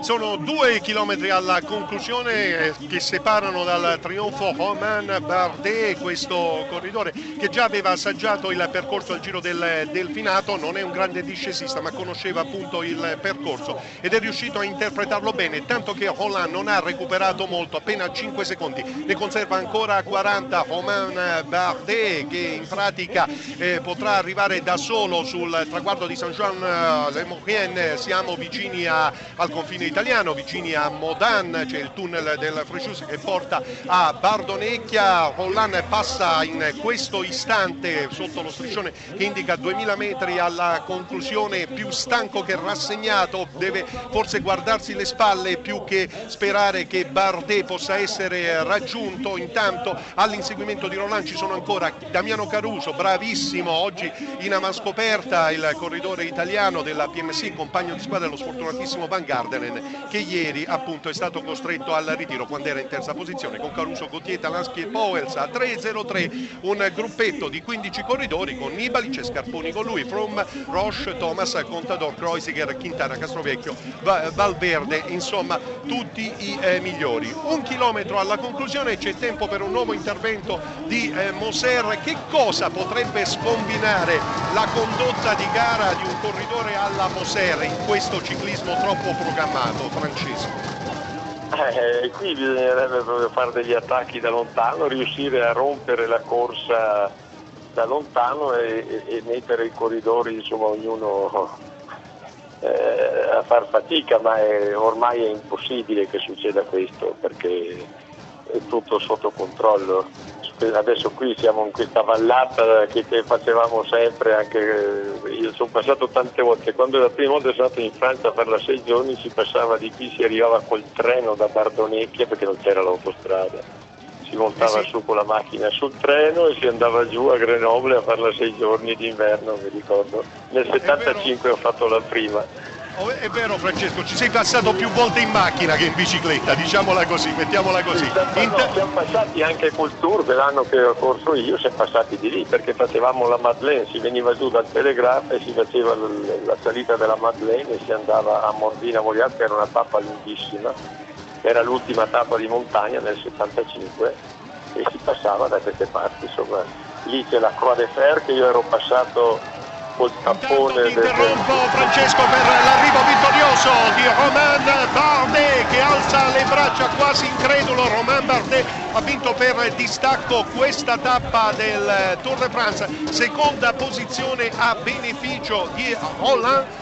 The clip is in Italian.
Sono due chilometri alla conclusione eh, che separano dal trionfo Romain Bardet questo corridore che già aveva assaggiato il percorso al giro del Delfinato, non è un grande discesista ma conosceva appunto il percorso ed è riuscito a interpretarlo bene, tanto che Roland non ha recuperato molto, appena 5 secondi, ne conserva ancora 40 Romain Bardet che in pratica eh, potrà arrivare da solo sul traguardo di Saint-Jean-le-Maurienne, siamo vicini a, al confine italiano, vicini a Modan, c'è il tunnel del Frejus che porta a Bardonecchia, Rollan passa in questo istante sotto lo striscione che indica 2000 metri alla conclusione, più stanco che rassegnato, deve forse guardarsi le spalle più che sperare che Bardet possa essere raggiunto, intanto all'inseguimento di Rollan ci sono ancora Damiano Caruso, bravissimo oggi in avanscoperta il corridore italiano della PMC, compagno di squadra dello sfortunatissimo Van Gardenen che ieri appunto è stato costretto al ritiro quando era in terza posizione con Caruso, Gottier, Talansky e Powels a 3-0-3 un gruppetto di 15 corridori con Nibali, c'è Scarponi con lui, From, Roche, Thomas, Contador, Kreuziger, Quintana, Castrovecchio, Valverde, insomma tutti i eh, migliori. Un chilometro alla conclusione c'è tempo per un nuovo intervento di eh, Moser, che cosa potrebbe scombinare la condotta di gara di un corridore alla Moser in questo ciclismo troppo programmato, Francesco? Eh, qui bisognerebbe proprio fare degli attacchi da lontano, riuscire a rompere la corsa da lontano e, e, e mettere i corridori, insomma, ognuno eh, a far fatica, ma è, ormai è impossibile che succeda questo perché è tutto sotto controllo adesso qui siamo in questa vallata che, che facevamo sempre, anche io sono passato tante volte, quando la prima volta sono stato in Francia per la sei giorni si passava di qui, si arrivava col treno da Bardonecchia perché non c'era l'autostrada si montava eh sì. su con la macchina sul treno e si andava giù a Grenoble a farla sei giorni d'inverno, mi ricordo. Nel 75 ho fatto la prima. Oh, è vero Francesco, ci sei passato più volte in macchina che in bicicletta, diciamola così, mettiamola così. Sì, in no, siamo passati anche col tour dell'anno che ho corso io, siamo passati di lì perché facevamo la Madeleine, si veniva giù dal telegrafo e si faceva la salita della Madeleine e si andava a Mordina Moriarty, che era una tappa lunghissima, era l'ultima tappa di montagna nel 75 e si passava da queste parti, insomma. Lì c'è la Croix de Fer che io ero passato col tappone del... interrompo Francesco per l'arrivo vittorioso di Romain Bardet che alza le braccia quasi incredulo. Romain Bardet ha vinto per distacco questa tappa del Tour de France seconda posizione a beneficio di Roland